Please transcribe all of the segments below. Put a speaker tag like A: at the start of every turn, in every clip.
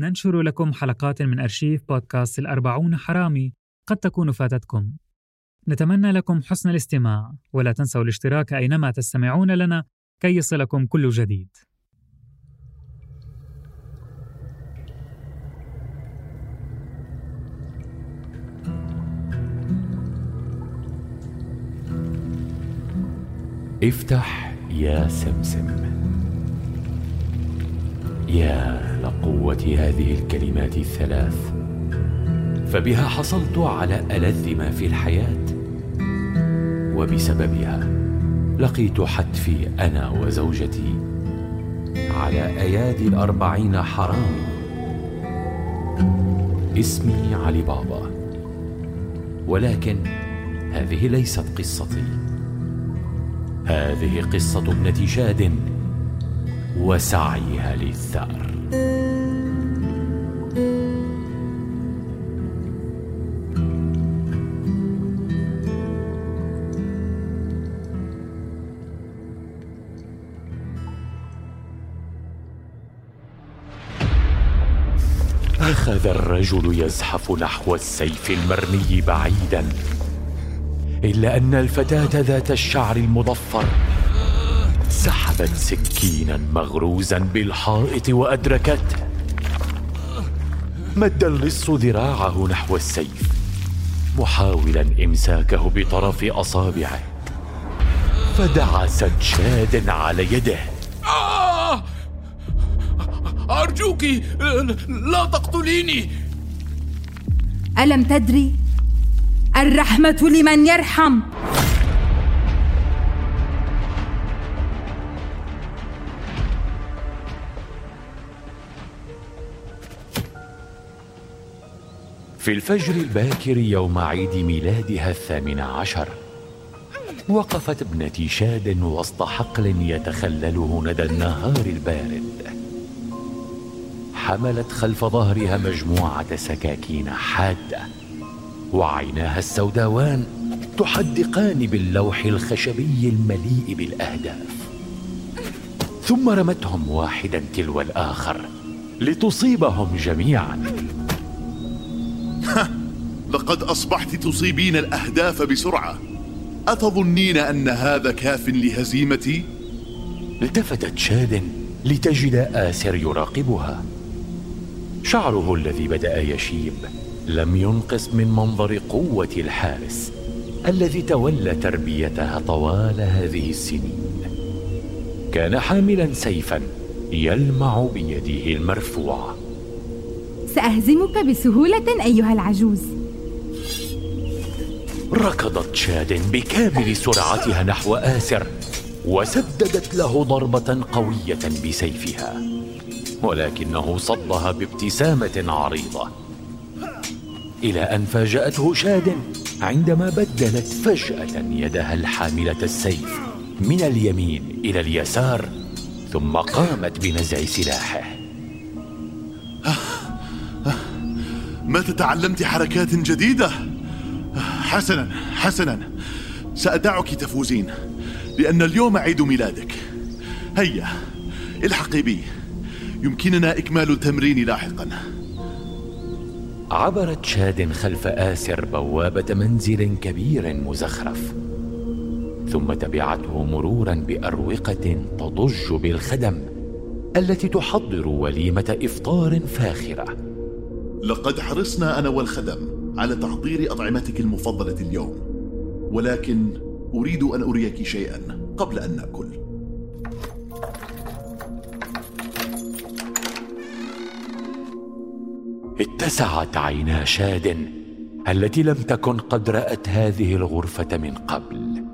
A: ننشر لكم حلقات من أرشيف بودكاست الأربعون حرامي قد تكون فاتتكم. نتمنى لكم حسن الاستماع ولا تنسوا الاشتراك أينما تستمعون لنا كي يصلكم كل جديد.
B: افتح يا سمسم. يا لقوة هذه الكلمات الثلاث فبها حصلت على ألذ ما في الحياة وبسببها لقيت حتفي أنا وزوجتي على أيادي الأربعين حرام. اسمي علي بابا ولكن هذه ليست قصتي. هذه قصة ابنة شاد. وسعيها للثأر. أخذ الرجل يزحف نحو السيف المرمي بعيدا إلا أن الفتاة ذات الشعر المضفر سحبت سكينا مغروزا بالحائط وأدركته مد اللص ذراعه نحو السيف محاولا إمساكه بطرف أصابعه. فدعست شاد على يده.
C: آه! أرجوك لا تقتليني.
D: ألم تدري الرحمة لمن يرحم؟
B: في الفجر الباكر يوم عيد ميلادها الثامن عشر. وقفت ابنتي شاد وسط حقل يتخلله ندى النهار البارد. حملت خلف ظهرها مجموعة سكاكين حادة وعيناها السوداوان تحدقان باللوح الخشبي المليء بالأهداف. ثم رمتهم واحدا تلو الآخر لتصيبهم جميعا.
E: لقد أصبحت تصيبين الأهداف بسرعة. أتظنين أن هذا كاف لهزيمتي؟
B: التفتت شاد لتجد آسر يراقبها. شعره الذي بدأ يشيب لم ينقص من منظر قوة الحارس الذي تولى تربيتها طوال هذه السنين. كان حاملا سيفا يلمع بيده المرفوعة.
D: سأهزمك بسهولة أيها العجوز.
B: ركضت شاد بكامل سرعتها نحو آسر وسددت له ضربة قوية بسيفها ولكنه صدها بابتسامة عريضة. إلى أن فاجأته شاد عندما بدلت فجأة يدها الحاملة السيف من اليمين إلى اليسار ثم قامت بنزع سلاحه.
E: متى تعلمت حركات جديدة؟ حسنا حسنا. سأدعك تفوزين لأن اليوم عيد ميلادك. هيا الحقي بي. يمكننا إكمال التمرين لاحقا.
B: عبرت شاد خلف آسر بوابة منزل كبير مزخرف ثم تبعته مرورا بأروقة تضج بالخدم التي تحضر وليمة إفطار فاخرة.
E: لقد حرصنا أنا والخدم على تحضير أطعمتك المفضلة اليوم. ولكن أريد أن أريك شيئا قبل أن نأكل.
B: اتسعت عينا شاد التي لم تكن قد رأت هذه الغرفة من قبل.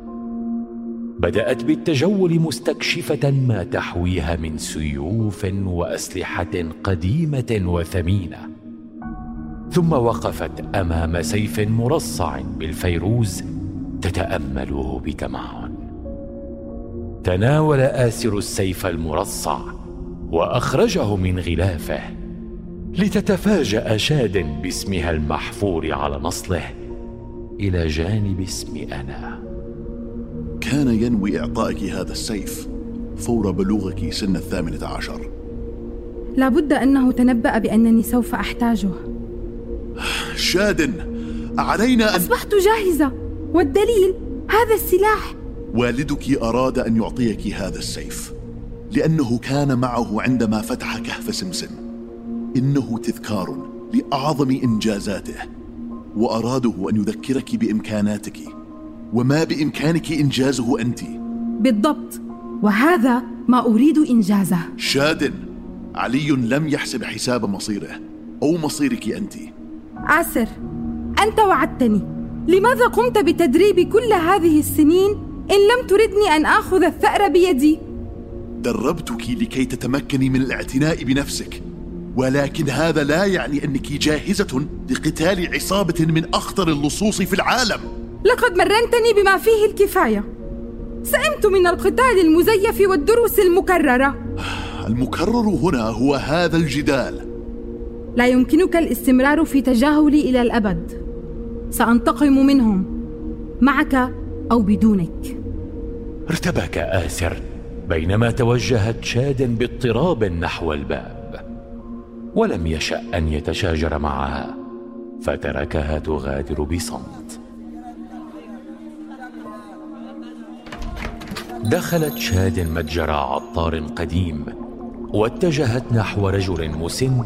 B: بدأت بالتجول مستكشفة ما تحويها من سيوف وأسلحة قديمة وثمينة. ثم وقفت أمام سيف مرصع بالفيروز تتأمله بتمعن. تناول آسر السيف المرصع وأخرجه من غلافه لتتفاجأ شاد باسمها المحفور على نصله إلى جانب اسم أنا.
E: كان ينوي إعطائك هذا السيف فور بلوغك سن الثامنة عشر.
D: لابد أنه تنبأ بأنني سوف أحتاجه.
E: شاد علينا أن
D: أصبحت جاهزة. والدليل؟ هذا السلاح.
E: والدك أراد أن يعطيك هذا السيف لأنه كان معه عندما فتح كهف سمسم. إنه تذكار لأعظم إنجازاته وأراده أن يذكرك بإمكاناتك وما بإمكانك إنجازه أنت.
D: بالضبط. وهذا ما أريد إنجازه.
E: شاد علي لم يحسب حساب مصيره أو مصيرك أنت.
D: عسر أنت وعدتني. لماذا قمت بتدريبي كل هذه السنين إن لم تردني أن آخذ الثأر بيدي؟
E: دربتك لكي تتمكني من الاعتناء بنفسك. ولكن هذا لا يعني أنك جاهزة لقتال عصابة من أخطر اللصوص في العالم.
D: لقد مرنتني بما فيه الكفاية. سئمت من القتال المزيف والدروس المكررة.
E: المكرر هنا هو هذا الجدال.
D: لا يمكنك الاستمرار في تجاهلي إلى الأبد. سأنتقم منهم معك أو بدونك.
B: ارتبك آسر بينما توجهت شاد باضطراب نحو الباب. ولم يشأ أن يتشاجر معها فتركها تغادر بصمت. دخلت شاد متجر عطار قديم واتجهت نحو رجل مسن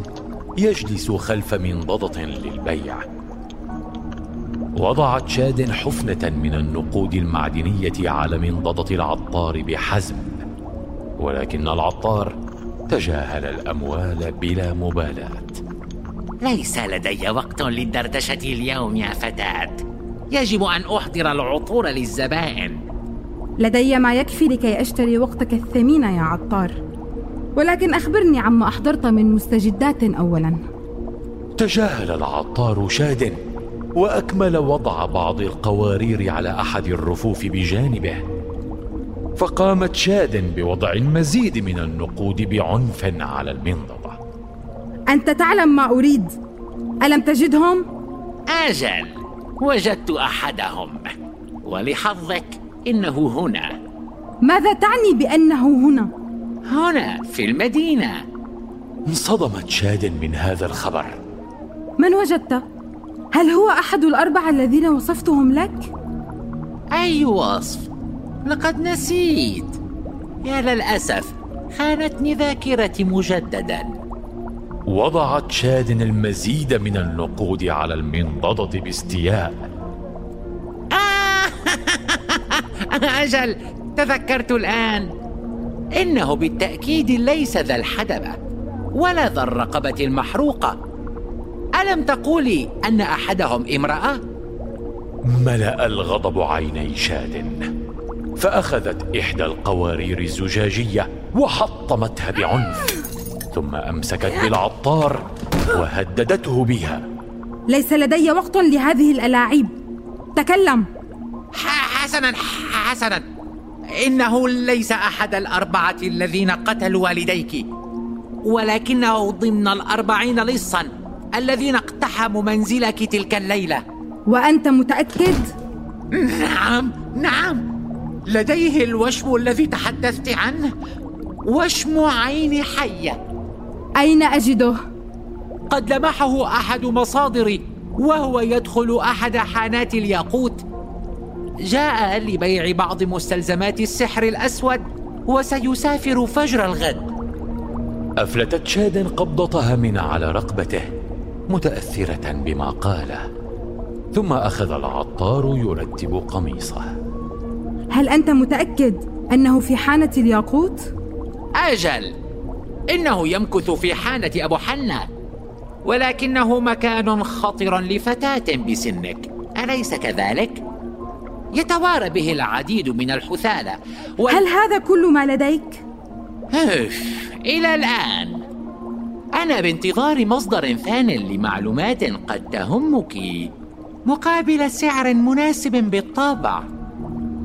B: يجلس خلف منضدة للبيع. وضعت شاد حفنة من النقود المعدنية على منضدة العطار بحزم. ولكن العطار تجاهل الأموال بلا مبالاة.
F: ليس لدي وقت للدردشة اليوم يا فتاة. يجب أن أحضر العطور للزبائن.
D: لدي ما يكفي لكي أشتري وقتك الثمين يا عطار. ولكن أخبرني عما أحضرت من مستجدات أولا.
B: تجاهل العطار شاد وأكمل وضع بعض القوارير على أحد الرفوف بجانبه فقامت شاد بوضع المزيد من النقود بعنف على المنضدة
D: أنت تعلم ما أريد. ألم تجدهم؟
F: أجل وجدت أحدهم. ولحظك إنه هنا.
D: ماذا تعني بأنه هنا؟
F: هنا في المدينة.
B: انصدمت شاد من هذا الخبر.
D: من وجدت؟ هل هو أحد الأربعة الذين وصفتهم لك؟
F: أي وصف؟ لقد نسيت. يا للأسف خانتني ذاكرتي مجددا.
B: وضعت شاد المزيد من النقود على المنضدة باستياء.
F: أجل تذكرت الآن. إنه بالتأكيد ليس ذا الحدبة ولا ذا الرقبة المحروقة. ألم تقولي أن أحدهم امرأة؟
B: ملأ الغضب عيني شاد فأخذت إحدى القوارير الزجاجية وحطمتها بعنف ثم أمسكت بالعطار وهددته بها.
D: ليس لدي وقت لهذه الألاعيب. تكلم.
F: حسنا حسنا. إنه ليس أحد الأربعة الذين قتلوا والديك ولكنه ضمن الأربعين لصا الذين اقتحموا منزلك تلك الليلة
D: وأنت متأكد؟
F: نعم نعم لديه الوشم الذي تحدثت عنه وشم عين حية
D: أين أجده؟
F: قد لمحه أحد مصادري وهو يدخل أحد حانات الياقوت جاء لبيع بعض مستلزمات السحر الأسود وسيسافر فجر الغد.
B: أفلتت شاد قبضتها من على رقبته متأثرة بما قاله. ثم أخذ العطار يرتب قميصه.
D: هل أنت متأكد أنه في حانة الياقوت؟
F: أجل! إنه يمكث في حانة أبو حنة ولكنه مكان خطر لفتاة بسنك. أليس كذلك؟ يتوارى به العديد من الحثالة.
D: وال... هل هذا كل ما لديك؟
F: إلى الآن. أنا بانتظار مصدر ثان لمعلومات قد تهمك مقابل سعر مناسب بالطبع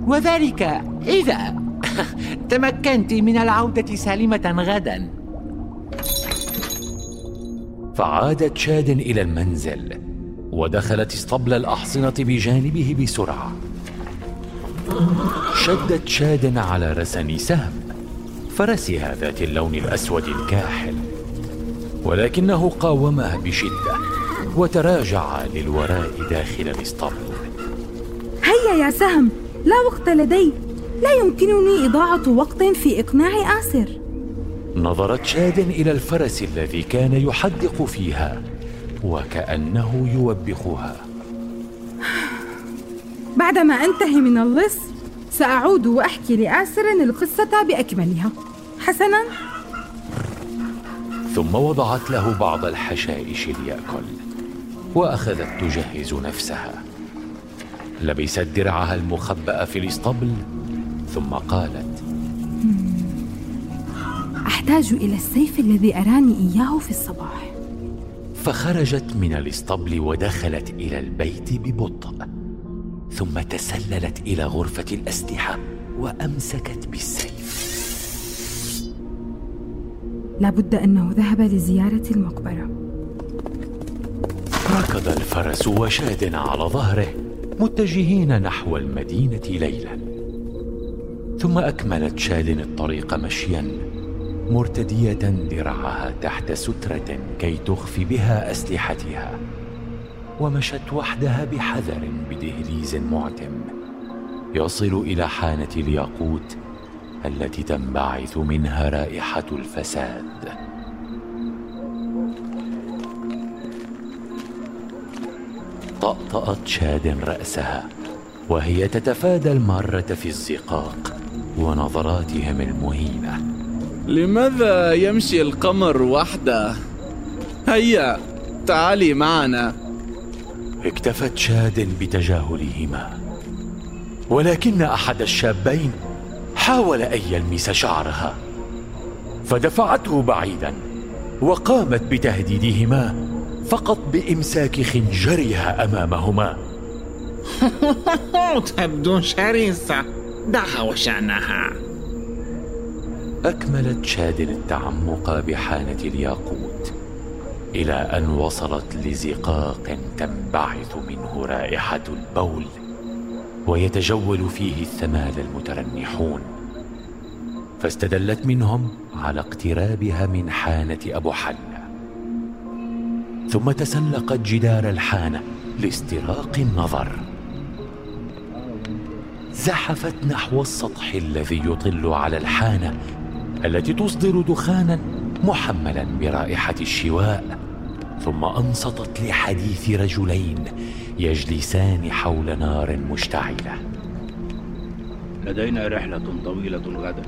F: وذلك إذا تمكنت من العودة سالمة غدا.
B: فعادت شاد إلى المنزل ودخلت اسطبل الأحصنة بجانبه بسرعة. شدت شاد على رسن سهم فرسها ذات اللون الأسود الكاحل ولكنه قاومها بشدة وتراجع للوراء داخل الإسطبل.
D: هيا يا سهم لا وقت لدي. لا يمكنني إضاعة وقت في إقناع آسر.
B: نظرت شاد إلى الفرس الذي كان يحدق فيها وكأنه يوبخها.
D: بعدما أنتهي من اللص سأعود وأحكي لآسر القصة بأكملها. حسنا؟
B: ثم وضعت له بعض الحشائش ليأكل وأخذت تجهز نفسها. لبست درعها المخبأ في الاسطبل ثم قالت
D: أحتاج إلى السيف الذي أراني إياه في الصباح.
B: فخرجت من الاسطبل ودخلت إلى البيت ببطء. ثم تسللت إلى غرفة الأسلحة وأمسكت بالسيف.
D: لابد أنه ذهب لزيارة المقبرة.
B: ركض الفرس وشاد على ظهره متجهين نحو المدينة ليلا. ثم أكملت شاد الطريق مشيا مرتدية درعها تحت سترة كي تخفي بها أسلحتها. ومشت وحدها بحذر بدهليز معتم. يصل إلى حانة الياقوت التي تنبعث منها رائحة الفساد. طأطأت شاد رأسها وهي تتفادى المارة في الزقاق ونظراتهم المهينة.
C: لماذا يمشي القمر وحده؟ هيا تعالي معنا.
B: اكتفت شاد بتجاهلهما. ولكن أحد الشابين حاول أن يلمس شعرها. فدفعته بعيدا وقامت بتهديدهما فقط بإمساك خنجرها أمامهما.
F: تبدو شرسة. دعها وشأنها
B: أكملت شاد التعمق بحانة الياقوت. إلى أن وصلت لزقاق تنبعث منه رائحة البول ويتجول فيه الثمال المترنحون. فاستدلت منهم على اقترابها من حانة أبو حل ثم تسلقت جدار الحانة لاستراق النظر. زحفت نحو السطح الذي يطل على الحانة التي تصدر دخانا محملا برائحة الشواء. ثم أنصتت لحديث رجلين يجلسان حول نار مشتعلة.
G: لدينا رحلة طويلة غدا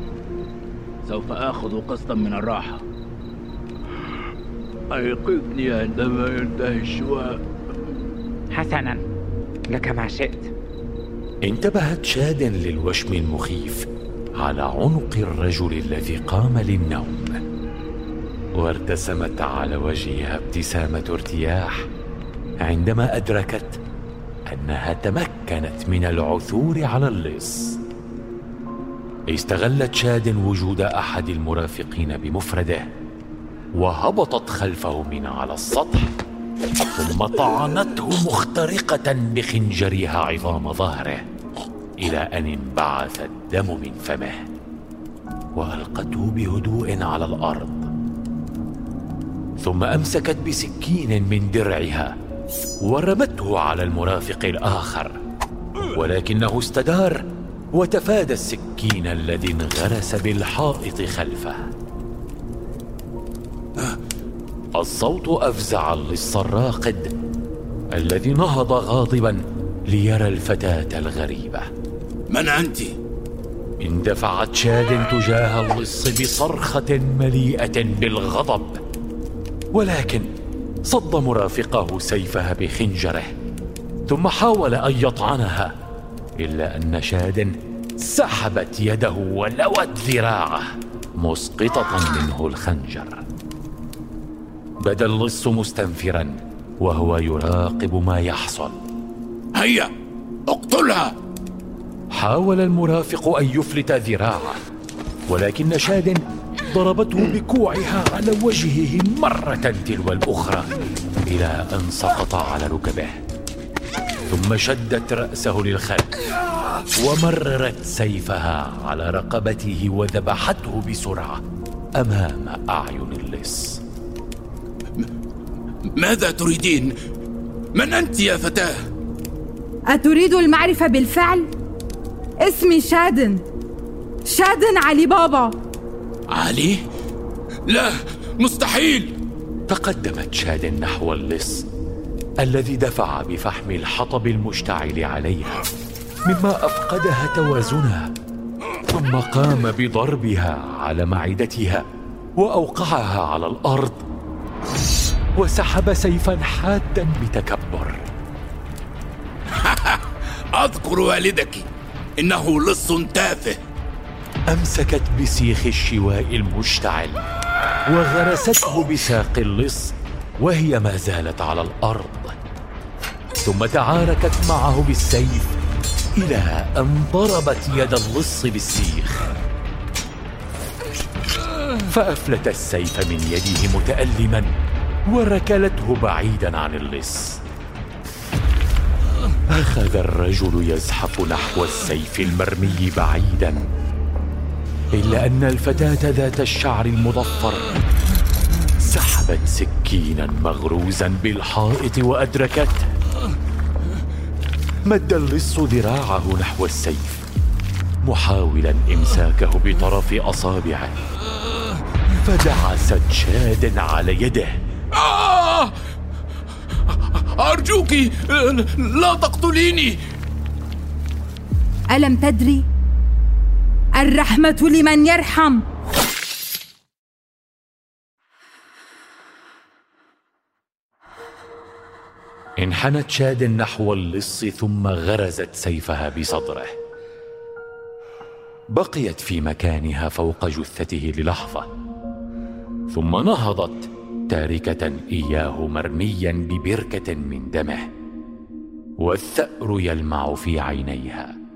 G: سوف آخذ قسطا من الراحة. أيقظني عندما ينتهي الشواء.
H: حسنا لك ما شئت.
B: انتبهت شاد للوشم المخيف على عنق الرجل الذي قام للنوم. وارتسمت على وجهها ابتسامة ارتياح عندما أدركت أنها تمكنت من العثور على اللص. استغلت شاد وجود أحد المرافقين بمفرده وهبطت خلفه من على السطح ثم طعنته مخترقة بخنجرها عظام ظهره إلى أن انبعث الدم من فمه وألقته بهدوء على الأرض. ثم أمسكت بسكين من درعها ورمته على المرافق الآخر. ولكنه استدار وتفادى السكين الذي انغرس بالحائط خلفه. الصوت أفزع اللص الراقد الذي نهض غاضبا ليرى الفتاة الغريبة.
C: من أنت؟
B: اندفعت شاد تجاه اللص بصرخة مليئة بالغضب. ولكن صد مرافقه سيفها بخنجره ثم حاول أن يطعنها إلا أن شاد سحبت يده ولوت ذراعه مسقطة منه الخنجر. بدا اللص مستنفرا وهو يراقب ما يحصل.
C: هيا اقتلها!
B: حاول المرافق أن يفلت ذراعه ولكن شاد ضربته بكوعها على وجهه مرة تلو الأخرى إلى أن سقط على ركبه ثم شدت رأسه للخلف ومررت سيفها على رقبته وذبحته بسرعة أمام أعين اللص
C: ماذا تريدين؟ من أنت يا فتاة؟
D: أتريد المعرفة بالفعل؟ اسمي شادن شادن علي بابا
C: علي؟ لا مستحيل.
B: تقدمت شاد نحو اللص الذي دفع بفحم الحطب المشتعل عليها مما أفقدها توازنها ثم قام بضربها على معدتها وأوقعها على الأرض وسحب سيفا حادا بتكبر.
C: أذكر والدك إنه لص تافه.
B: أمسكت بسيخ الشواء المشتعل وغرسته بساق اللص وهي ما زالت على الأرض. ثم تعاركت معه بالسيف إلى أن ضربت يد اللص بالسيخ. فأفلت السيف من يده متألما وركلته بعيدا عن اللص. أخذ الرجل يزحف نحو السيف المرمي بعيدا. إلا أن الفتاة ذات الشعر المضفر سحبت سكينا مغروزا بالحائط وادركته مد اللص ذراعه نحو السيف محاولا إمساكه بطرف أصابعه فدعست شاد على يده
C: آه! أرجوك لا تقتليني
D: ألم تدري؟ الرحمة لمن يرحم.
B: انحنت شاد نحو اللص ثم غرزت سيفها بصدره. بقيت في مكانها فوق جثته للحظة. ثم نهضت تاركة إياه مرميا ببركة من دمه. والثأر يلمع في عينيها.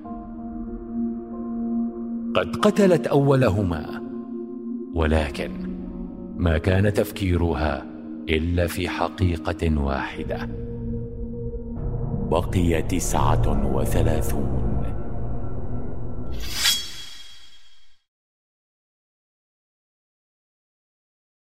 B: قد قتلت أولهما. ولكن ما كان تفكيرها إلا في حقيقة واحدة. بقي تسعة وثلاثون.